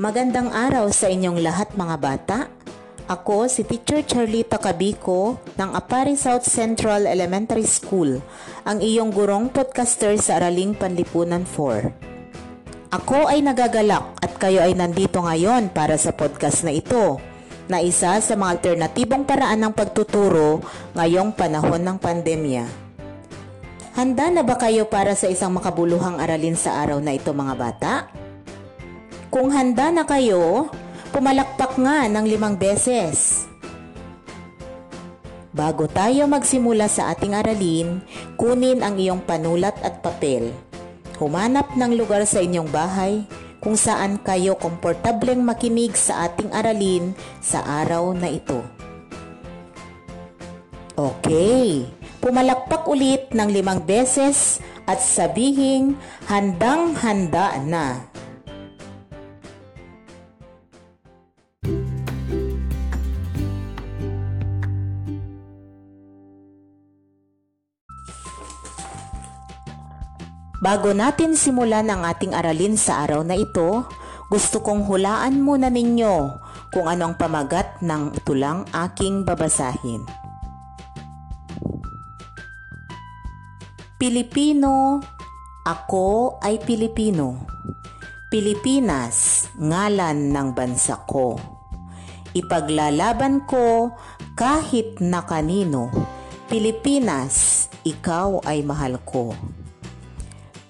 Magandang araw sa inyong lahat mga bata. Ako si Teacher Charlita Cabico ng Apari South Central Elementary School, ang iyong gurong podcaster sa Araling Panlipunan 4. Ako ay nagagalak at kayo ay nandito ngayon para sa podcast na ito, na isa sa mga alternatibong paraan ng pagtuturo ngayong panahon ng pandemya. Handa na ba kayo para sa isang makabuluhang aralin sa araw na ito mga bata? Kung handa na kayo, pumalakpak nga ng limang beses. Bago tayo magsimula sa ating aralin, kunin ang iyong panulat at papel. Humanap ng lugar sa inyong bahay kung saan kayo komportableng makinig sa ating aralin sa araw na ito. Okay, pumalakpak ulit ng limang beses at sabihing handang-handa na. Bago natin simulan ang ating aralin sa araw na ito, gusto kong hulaan muna ninyo kung ano ang pamagat ng tulang aking babasahin. Pilipino, ako ay Pilipino. Pilipinas, ngalan ng bansa ko. Ipaglalaban ko kahit na kanino. Pilipinas, ikaw ay mahal ko.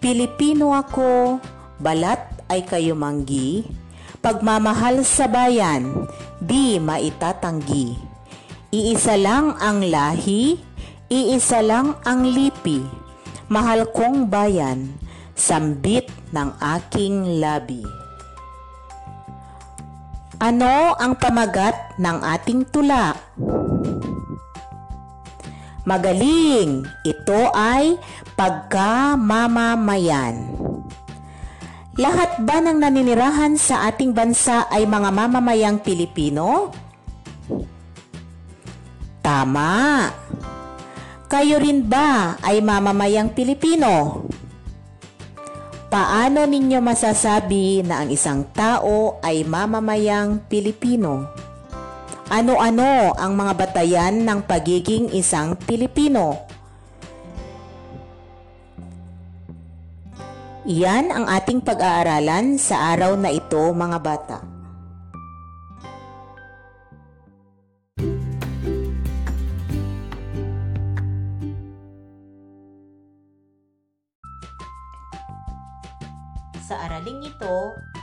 Pilipino ako, balat ay kayo manggi, pagmamahal sa bayan, di maitatanggi. Iisa lang ang lahi, iisa lang ang lipi, mahal kong bayan, sambit ng aking labi. Ano ang pamagat ng ating tula? Magaling! Ito ay pagkamamamayan. Lahat ba ng naninirahan sa ating bansa ay mga mamamayang Pilipino? Tama! Kayo rin ba ay mamamayang Pilipino? Paano ninyo masasabi na ang isang tao ay mamamayang Pilipino? Ano-ano ang mga batayan ng pagiging isang Pilipino? Iyan ang ating pag-aaralan sa araw na ito mga bata. Sa araling ito,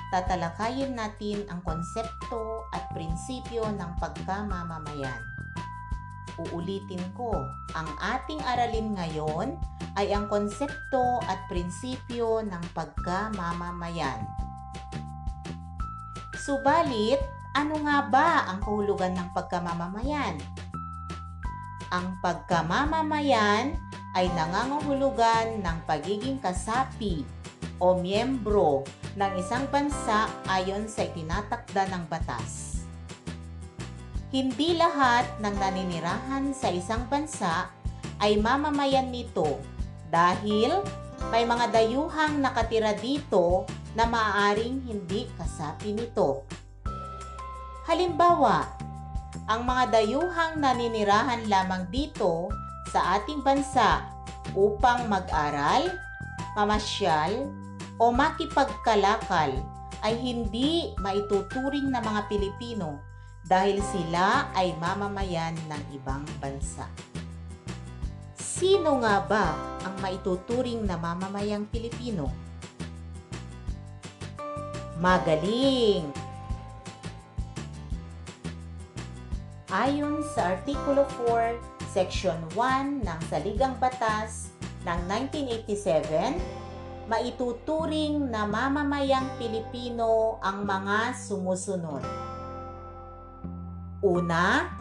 tatalakayin natin ang konsepto at prinsipyo ng pagkamamamayan. Uulitin ko, ang ating aralin ngayon ay ang konsepto at prinsipyo ng pagkamamamayan. Subalit, ano nga ba ang kahulugan ng pagkamamamayan? Ang pagkamamamayan ay nangangahulugan ng pagiging kasapi o miyembro ng isang bansa ayon sa itinatakda ng batas. Hindi lahat ng naninirahan sa isang bansa ay mamamayan nito dahil may mga dayuhang nakatira dito na maaaring hindi kasapi nito. Halimbawa, ang mga dayuhang naninirahan lamang dito sa ating bansa upang mag-aral, mamasyal, o makipagkalakal ay hindi maituturing na mga Pilipino dahil sila ay mamamayan ng ibang bansa. Sino nga ba ang maituturing na mamamayang Pilipino? Magaling! Ayon sa Artikulo 4, Section 1 ng Saligang Batas ng 1987, maituturing na mamamayang Pilipino ang mga sumusunod. Una,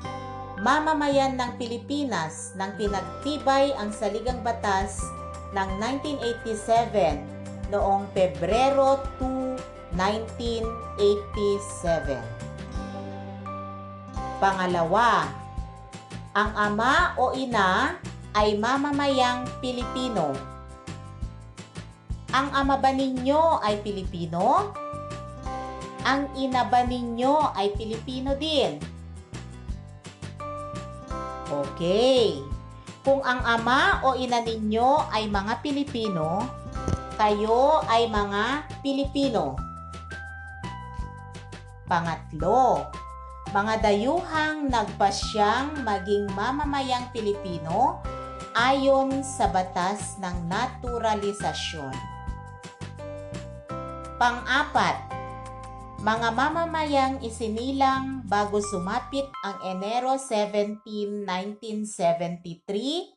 mamamayan ng Pilipinas nang pinagtibay ang saligang batas ng 1987 noong Pebrero 2, 1987. Pangalawa, ang ama o ina ay mamamayang Pilipino. Ang ama ba ninyo ay Pilipino? ang ina ba ninyo ay Pilipino din? Okay. Kung ang ama o ina ninyo ay mga Pilipino, kayo ay mga Pilipino. Pangatlo, mga dayuhang nagpasyang maging mamamayang Pilipino ayon sa batas ng naturalisasyon. Pang-apat, mga mamamayang isinilang bago sumapit ang Enero 17, 1973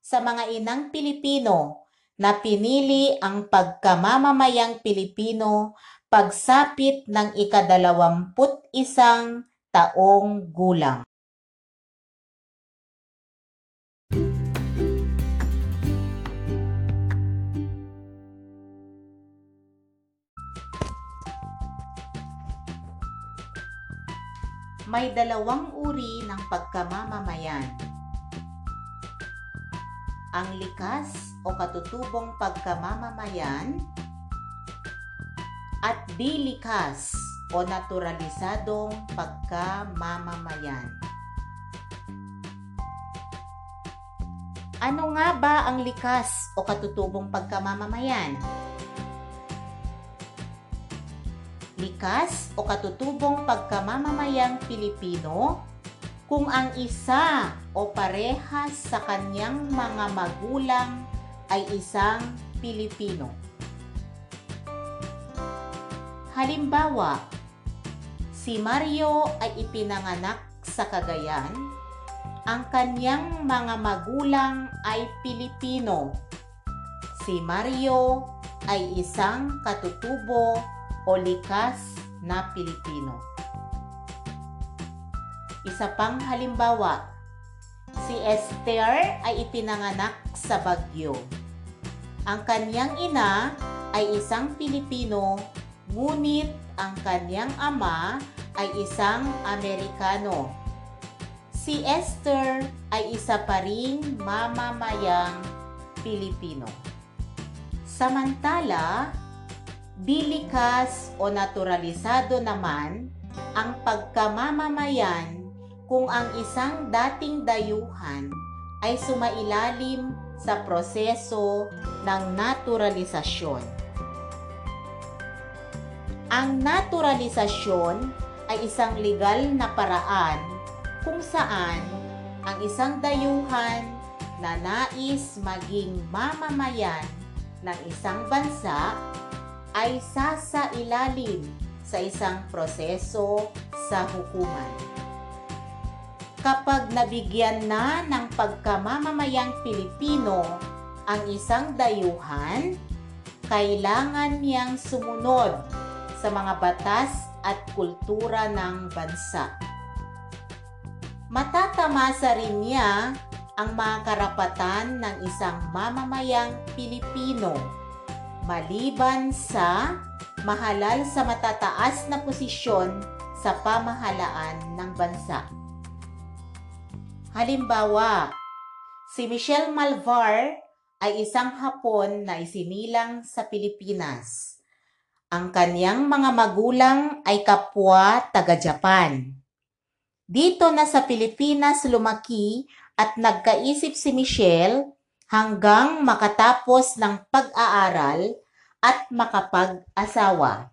sa mga inang Pilipino na pinili ang pagkamamamayang Pilipino pagsapit ng ikadalawamput isang taong gulang. May dalawang uri ng pagkamamamayan. Ang likas o katutubong pagkamamamayan at di likas o naturalisadong pagkamamamayan. Ano nga ba ang likas o katutubong pagkamamamayan? Likas o katutubong pagkamamamayang Pilipino kung ang isa o parehas sa kanyang mga magulang ay isang Pilipino. Halimbawa, si Mario ay ipinanganak sa Cagayan, ang kanyang mga magulang ay Pilipino. Si Mario ay isang katutubo o likas na Pilipino. Isa pang halimbawa, si Esther ay ipinanganak sa Bagyo. Ang kanyang ina ay isang Pilipino, ngunit ang kanyang ama ay isang Amerikano. Si Esther ay isa pa ring mamamayang Pilipino. Samantala, Bilikas o naturalisado naman ang pagkamamamayan kung ang isang dating dayuhan ay sumailalim sa proseso ng naturalisasyon. Ang naturalisasyon ay isang legal na paraan kung saan ang isang dayuhan na nais maging mamamayan ng isang bansa ay sasailalim sa isang proseso sa hukuman. Kapag nabigyan na ng pagkamamamayang Pilipino ang isang dayuhan, kailangan niyang sumunod sa mga batas at kultura ng bansa. Matatamasa rin niya ang mga karapatan ng isang mamamayang Pilipino maliban sa mahalal sa matataas na posisyon sa pamahalaan ng bansa. Halimbawa, si Michelle Malvar ay isang Hapon na isinilang sa Pilipinas. Ang kanyang mga magulang ay kapwa taga-Japan. Dito na sa Pilipinas lumaki at nagkaisip si Michelle hanggang makatapos ng pag-aaral at makapag-asawa.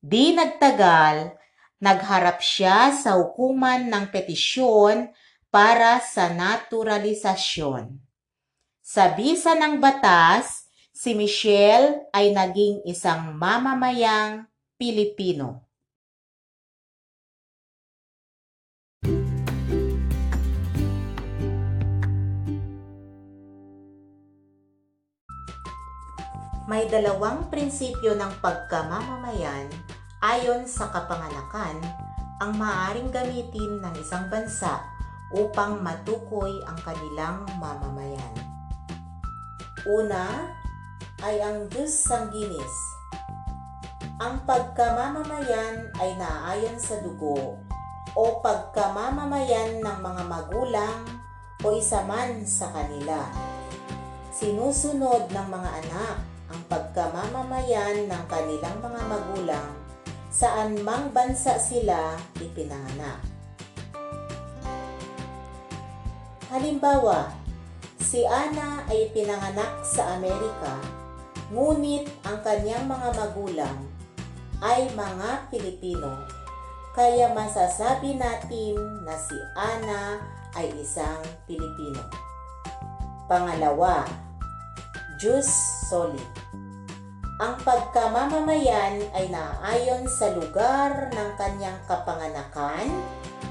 Di nagtagal, nagharap siya sa hukuman ng petisyon para sa naturalisasyon. Sa bisa ng batas, si Michelle ay naging isang mamamayang Pilipino. May dalawang prinsipyo ng pagkamamamayan ayon sa kapanganakan ang maaaring gamitin ng isang bansa upang matukoy ang kanilang mamamayan. Una ay ang jus sanguinis. Ang pagkamamamayan ay naaayon sa dugo o pagkamamamayan ng mga magulang o isa man sa kanila. Sinusunod ng mga anak ang pagkamamamayan ng kanilang mga magulang saan mang bansa sila ipinanganak. Halimbawa, si Ana ay pinanganak sa Amerika, ngunit ang kanyang mga magulang ay mga Pilipino. Kaya masasabi natin na si Ana ay isang Pilipino. Pangalawa, Jus Soli. Ang pagkamamamayan ay naayon sa lugar ng kanyang kapanganakan,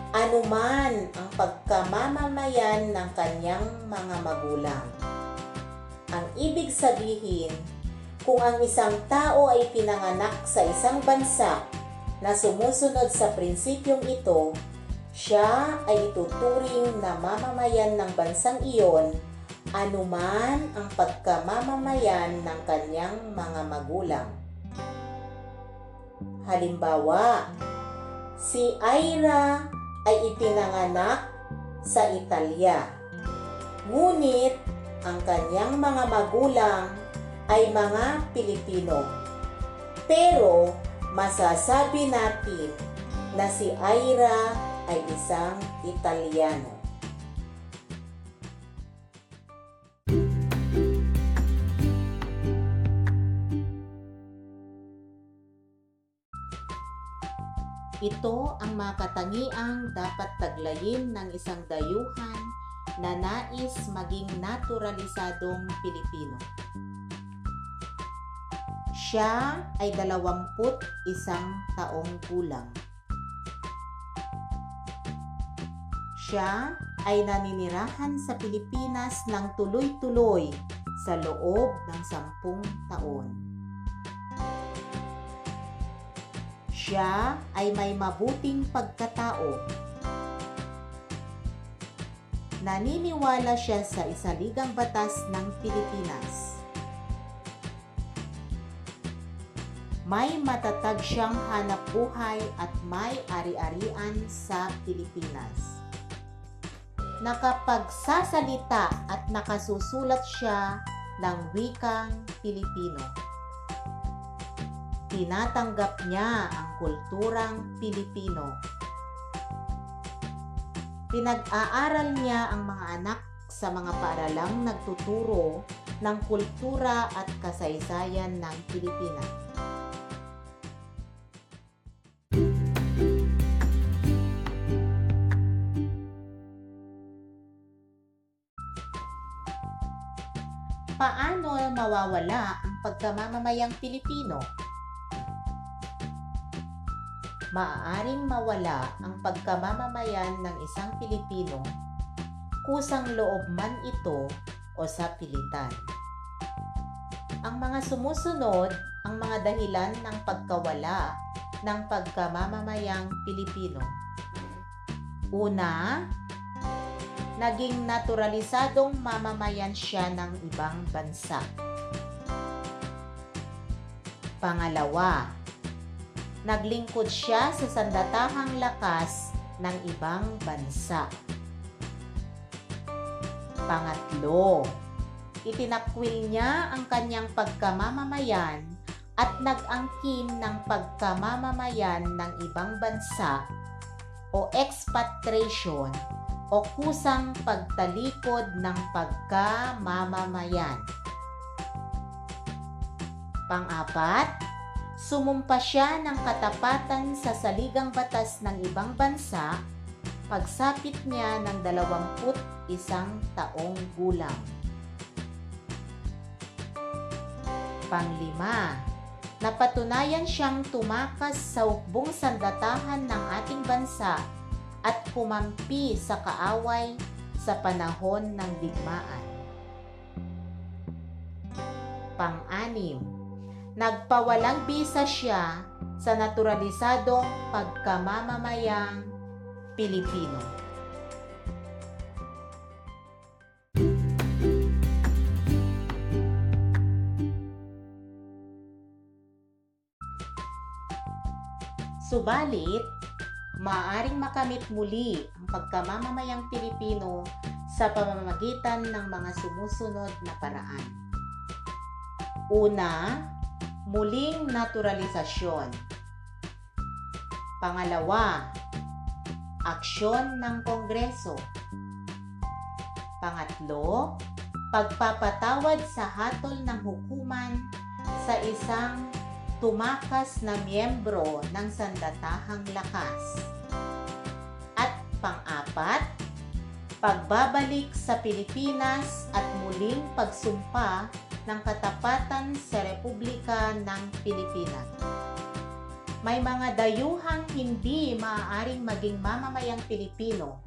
anuman ang pagkamamamayan ng kanyang mga magulang. Ang ibig sabihin, kung ang isang tao ay pinanganak sa isang bansa na sumusunod sa prinsipyong ito, siya ay ituturing na mamamayan ng bansang iyon anuman ang pagkamamamayan ng kanyang mga magulang. Halimbawa, si Ira ay ipinanganak sa Italia. Ngunit ang kanyang mga magulang ay mga Pilipino. Pero masasabi natin na si Ira ay isang Italiano. Ang mga katangiang dapat taglayin ng isang dayuhan na nais maging naturalisadong Pilipino. Siya ay dalawamput isang taong gulang. Siya ay naninirahan sa Pilipinas ng tuloy-tuloy sa loob ng sampung taon. Siya ay may mabuting pagkatao. Naniniwala siya sa isaligang batas ng Pilipinas. May matatag siyang hanap buhay at may ari-arian sa Pilipinas. Nakapagsasalita at nakasusulat siya ng wikang Pilipino tinatanggap niya ang kulturang Pilipino. Pinag-aaral niya ang mga anak sa mga paaralang nagtuturo ng kultura at kasaysayan ng Pilipinas. Paano mawawala ang pagkamamamayang Pilipino maaaring mawala ang pagkamamamayan ng isang Pilipino, kusang loob man ito o sa pilitan. Ang mga sumusunod ang mga dahilan ng pagkawala ng pagkamamamayang Pilipino. Una, naging naturalisadong mamamayan siya ng ibang bansa. Pangalawa, naglingkod siya sa sandatahang lakas ng ibang bansa. Pangatlo, itinakwil niya ang kanyang pagkamamamayan at nag-angkin ng pagkamamamayan ng ibang bansa o expatriation o kusang pagtalikod ng pagkamamamayan. Pang-apat, Sumumpa siya ng katapatan sa saligang batas ng ibang bansa pagsapit niya ng dalawamput isang taong gulang. Panglima, napatunayan siyang tumakas sa ukbong sandatahan ng ating bansa at kumampi sa kaaway sa panahon ng digmaan. Pang-anim, nagpawalang bisa siya sa naturalisadong pagkamamamayang Pilipino. Subalit, maaaring makamit muli ang pagkamamamayang Pilipino sa pamamagitan ng mga sumusunod na paraan. Una, muling naturalisasyon. Pangalawa, aksyon ng Kongreso. Pangatlo, pagpapatawad sa hatol ng hukuman sa isang tumakas na miyembro ng sandatahang lakas. At pang-apat, pagbabalik sa Pilipinas at muling pagsumpa ng katapatan sa Republika ng Pilipinas. May mga dayuhang hindi maaaring maging mamamayang Pilipino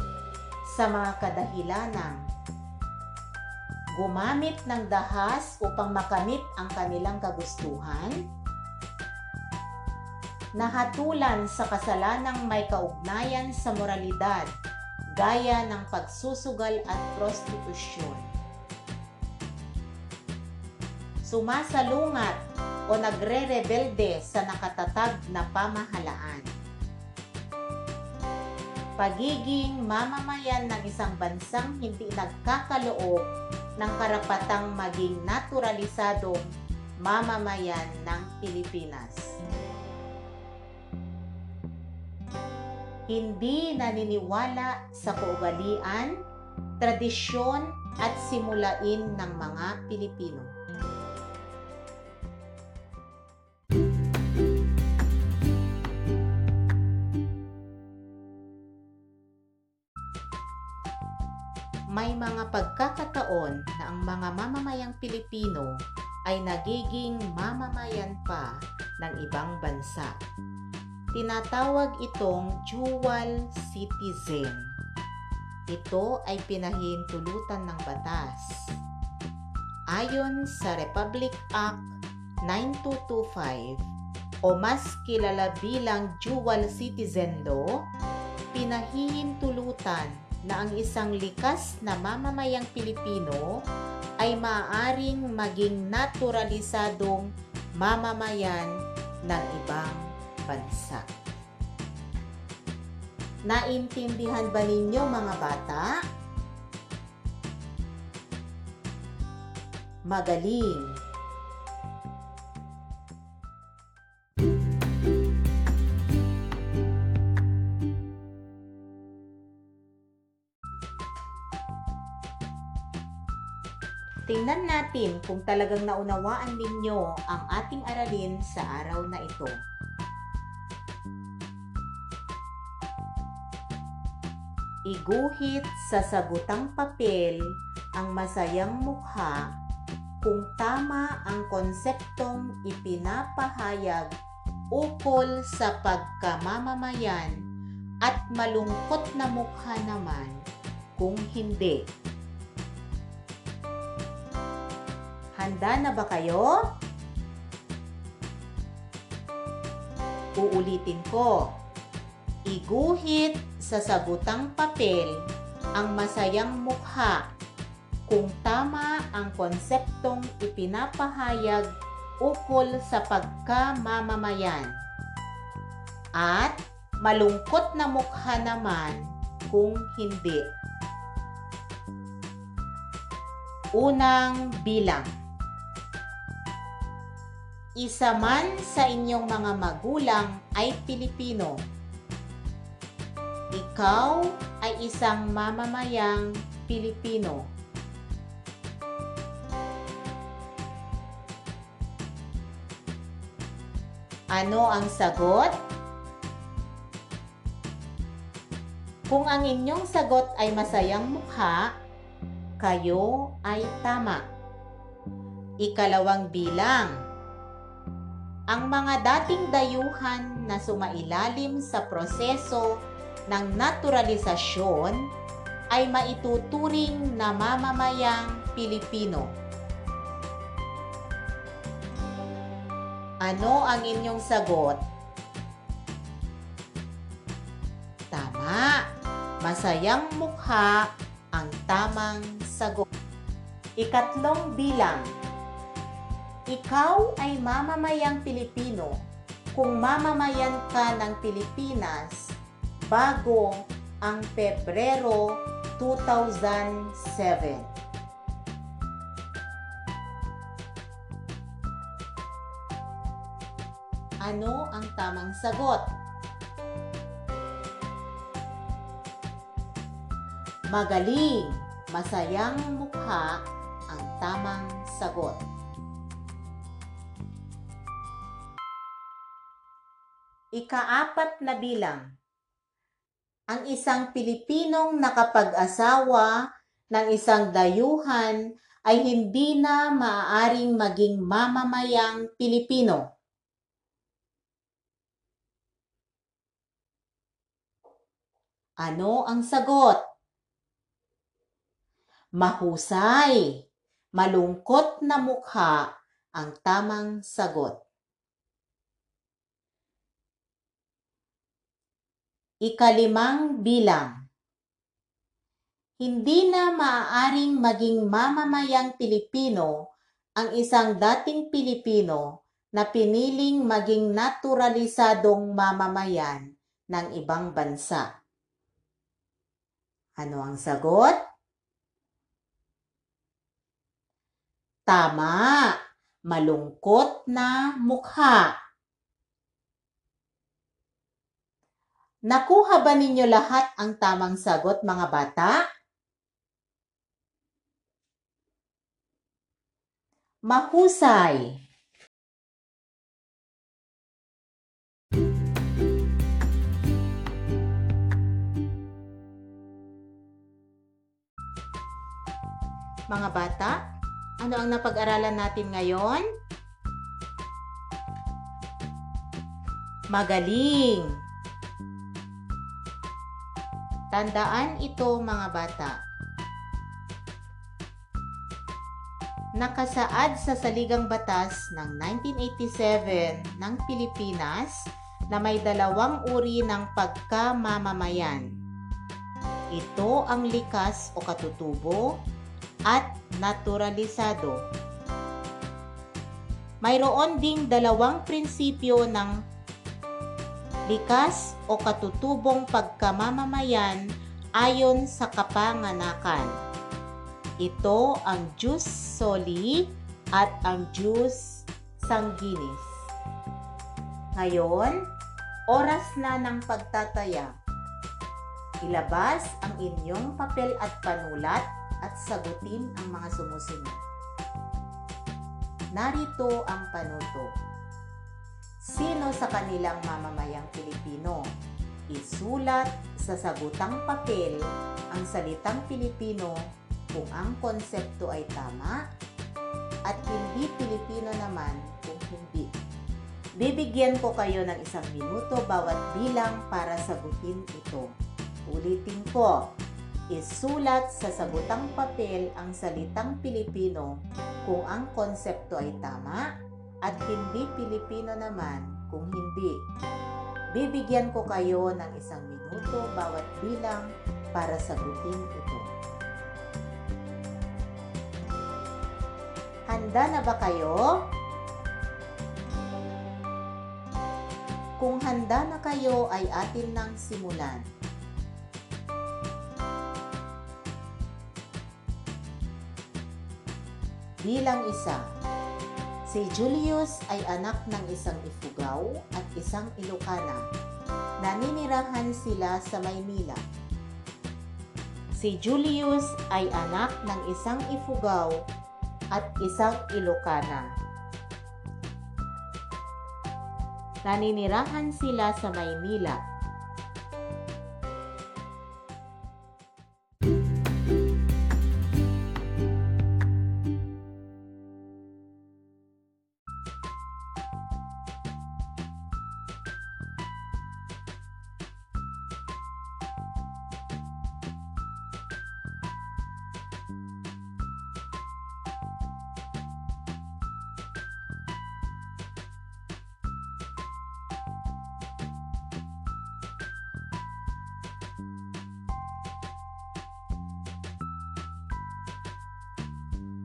sa mga kadahilanang gumamit ng dahas upang makamit ang kanilang kagustuhan, nahatulan sa kasalanang may kaugnayan sa moralidad gaya ng pagsusugal at prostitusyon. Sumasalungat o nagre-rebelde sa nakatatag na pamahalaan. Pagiging mamamayan ng isang bansang hindi nagkakaloob ng karapatang maging naturalisadong mamamayan ng Pilipinas. Hindi naniniwala sa kaugalian, tradisyon at simulain ng mga Pilipino. Pagkakataon na ang mga mamamayang Pilipino ay nagiging mamamayan pa ng ibang bansa. Tinatawag itong dual citizen. Ito ay pinahintulutan ng batas. Ayon sa Republic Act 9225 o mas kilala bilang dual citizen law, pinahihintulutan na ang isang likas na mamamayang Pilipino ay maaaring maging naturalisadong mamamayan ng ibang bansa. Naintindihan ba ninyo mga bata? Magaling! Tingnan natin kung talagang naunawaan ninyo ang ating aralin sa araw na ito. Iguhit sa sagutang papel ang masayang mukha kung tama ang konseptong ipinapahayag ukol sa pagkamamamayan at malungkot na mukha naman kung hindi. Handa na ba kayo? Uulitin ko. Iguhit sa sagutang papel ang masayang mukha kung tama ang konseptong ipinapahayag ukol sa pagkamamamayan. At malungkot na mukha naman kung hindi. Unang bilang isa man sa inyong mga magulang ay Pilipino. Ikaw ay isang mamamayang Pilipino. Ano ang sagot? Kung ang inyong sagot ay masayang mukha, kayo ay tama. Ikalawang bilang ang mga dating dayuhan na sumailalim sa proseso ng naturalisasyon ay maituturing na mamamayang Pilipino. Ano ang inyong sagot? Tama! Masayang mukha ang tamang sagot. Ikatlong bilang ikaw ay mamamayang Pilipino kung mamamayan ka ng Pilipinas bago ang Pebrero 2007. Ano ang tamang sagot? Magaling, masayang mukha ang tamang sagot. Ikaapat na bilang. Ang isang Pilipinong nakapag-asawa ng isang dayuhan ay hindi na maaaring maging mamamayang Pilipino. Ano ang sagot? Mahusay, malungkot na mukha ang tamang sagot. Ikalimang bilang. Hindi na maaaring maging mamamayang Pilipino ang isang dating Pilipino na piniling maging naturalisadong mamamayan ng ibang bansa. Ano ang sagot? Tama, malungkot na mukha. Nakuha ba ninyo lahat ang tamang sagot mga bata? Mahusay! Mga bata, ano ang napag-aralan natin ngayon? Magaling! Tandaan ito mga bata. Nakasaad sa Saligang Batas ng 1987 ng Pilipinas na may dalawang uri ng pagkamamamayan. Ito ang likas o katutubo at naturalisado. Mayroon ding dalawang prinsipyo ng likas o katutubong pagkamamamayan ayon sa kapanganakan. Ito ang jus soli at ang jus sanguinis. Ngayon, oras na ng pagtataya. Ilabas ang inyong papel at panulat at sagutin ang mga sumusunod. Narito ang panuto. Sino sa kanilang mamamayang Pilipino? Isulat sa sagutang papel ang salitang Pilipino kung ang konsepto ay tama at hindi Pilipino naman kung hindi. Bibigyan ko kayo ng isang minuto bawat bilang para sagutin ito. Ulitin ko, isulat sa sagutang papel ang salitang Pilipino kung ang konsepto ay tama at hindi Pilipino naman kung hindi. Bibigyan ko kayo ng isang minuto bawat bilang para sagutin ito. Handa na ba kayo? Kung handa na kayo ay atin nang simulan. Bilang isa. Si Julius ay anak ng isang Ifugao at isang Ilocana. Naninirahan sila sa Maynila. Si Julius ay anak ng isang Ifugao at isang Ilocana. Naninirahan sila sa Maynila.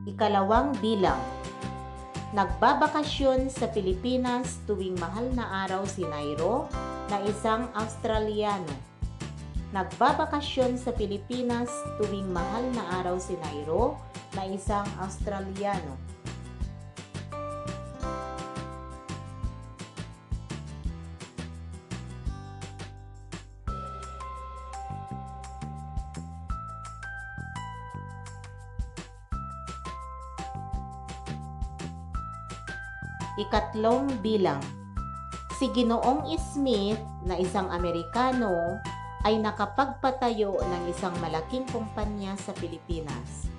Ikalawang bilang. Nagbabakasyon sa Pilipinas tuwing mahal na araw si Nairo na isang Australiano. Nagbabakasyon sa Pilipinas tuwing mahal na araw si Nairo na isang Australiano. Ikatlong bilang. Si Ginoong Smith na isang Amerikano ay nakapagpatayo ng isang malaking kumpanya sa Pilipinas.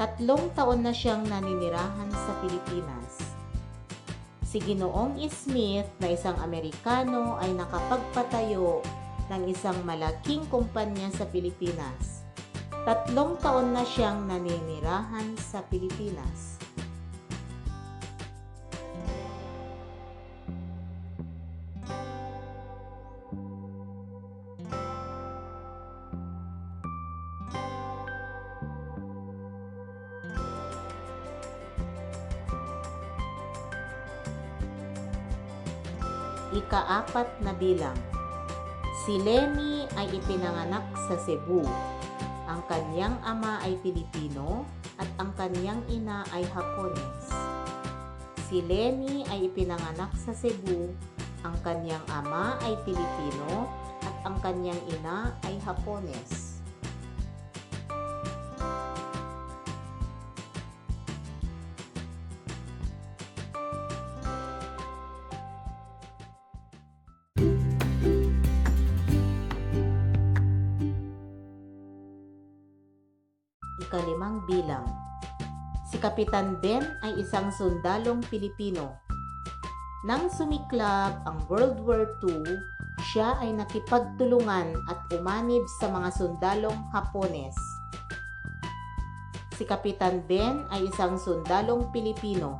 Tatlong taon na siyang naninirahan sa Pilipinas. Si Ginoong Smith na isang Amerikano ay nakapagpatayo ng isang malaking kumpanya sa Pilipinas. Tatlong taon na siyang naninirahan sa Pilipinas. Ikaapat na bilang. Si Lenny ay ipinanganak sa Cebu. Ang kanyang ama ay Pilipino at ang kanyang ina ay Hapones. Si Lenny ay ipinanganak sa Cebu. Ang kanyang ama ay Pilipino at ang kanyang ina ay Hapones. Kapitan Ben ay isang sundalong Pilipino. Nang sumiklab ang World War II, siya ay nakipagtulungan at umanib sa mga sundalong Hapones. Si Kapitan Ben ay isang sundalong Pilipino.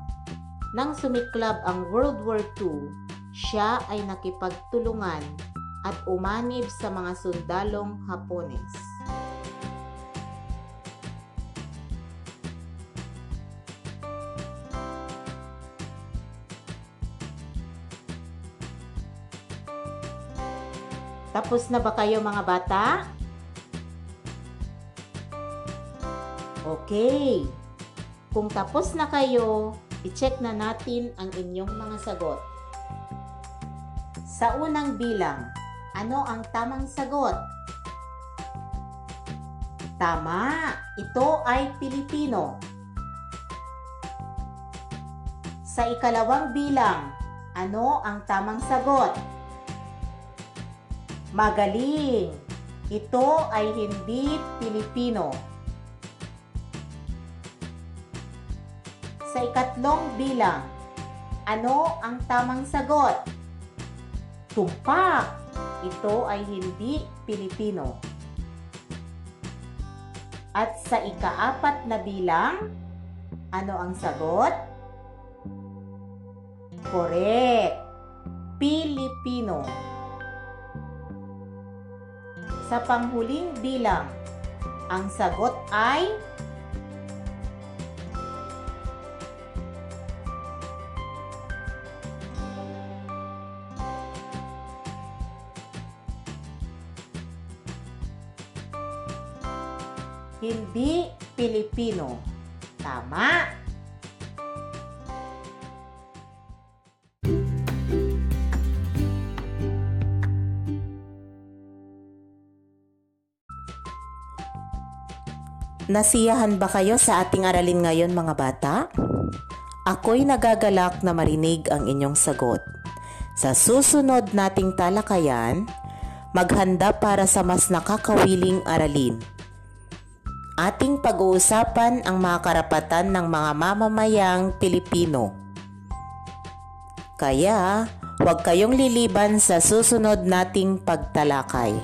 Nang sumiklab ang World War II, siya ay nakipagtulungan at umanib sa mga sundalong Hapones. Tapos na ba kayo mga bata? Okay. Kung tapos na kayo, i-check na natin ang inyong mga sagot. Sa unang bilang, ano ang tamang sagot? Tama! Ito ay Pilipino. Sa ikalawang bilang, ano ang tamang sagot? Magaling! Ito ay hindi Pilipino. Sa ikatlong bilang, ano ang tamang sagot? Tumpak! Ito ay hindi Pilipino. At sa ikaapat na bilang, ano ang sagot? Correct! Pilipino. Sa panghuling bilang, ang sagot ay hindi Pilipino. Tama! Nasiyahan ba kayo sa ating aralin ngayon mga bata? Ako'y nagagalak na marinig ang inyong sagot. Sa susunod nating talakayan, maghanda para sa mas nakakawiling aralin. Ating pag-uusapan ang mga karapatan ng mga mamamayang Pilipino. Kaya, huwag kayong liliban sa susunod nating pagtalakay.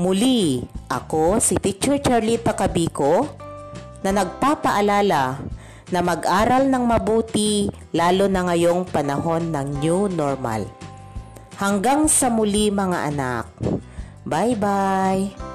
Muli, ako si Teacher Charlita Cabico na nagpapaalala na mag-aral ng mabuti lalo na ngayong panahon ng new normal. Hanggang sa muli mga anak. Bye-bye!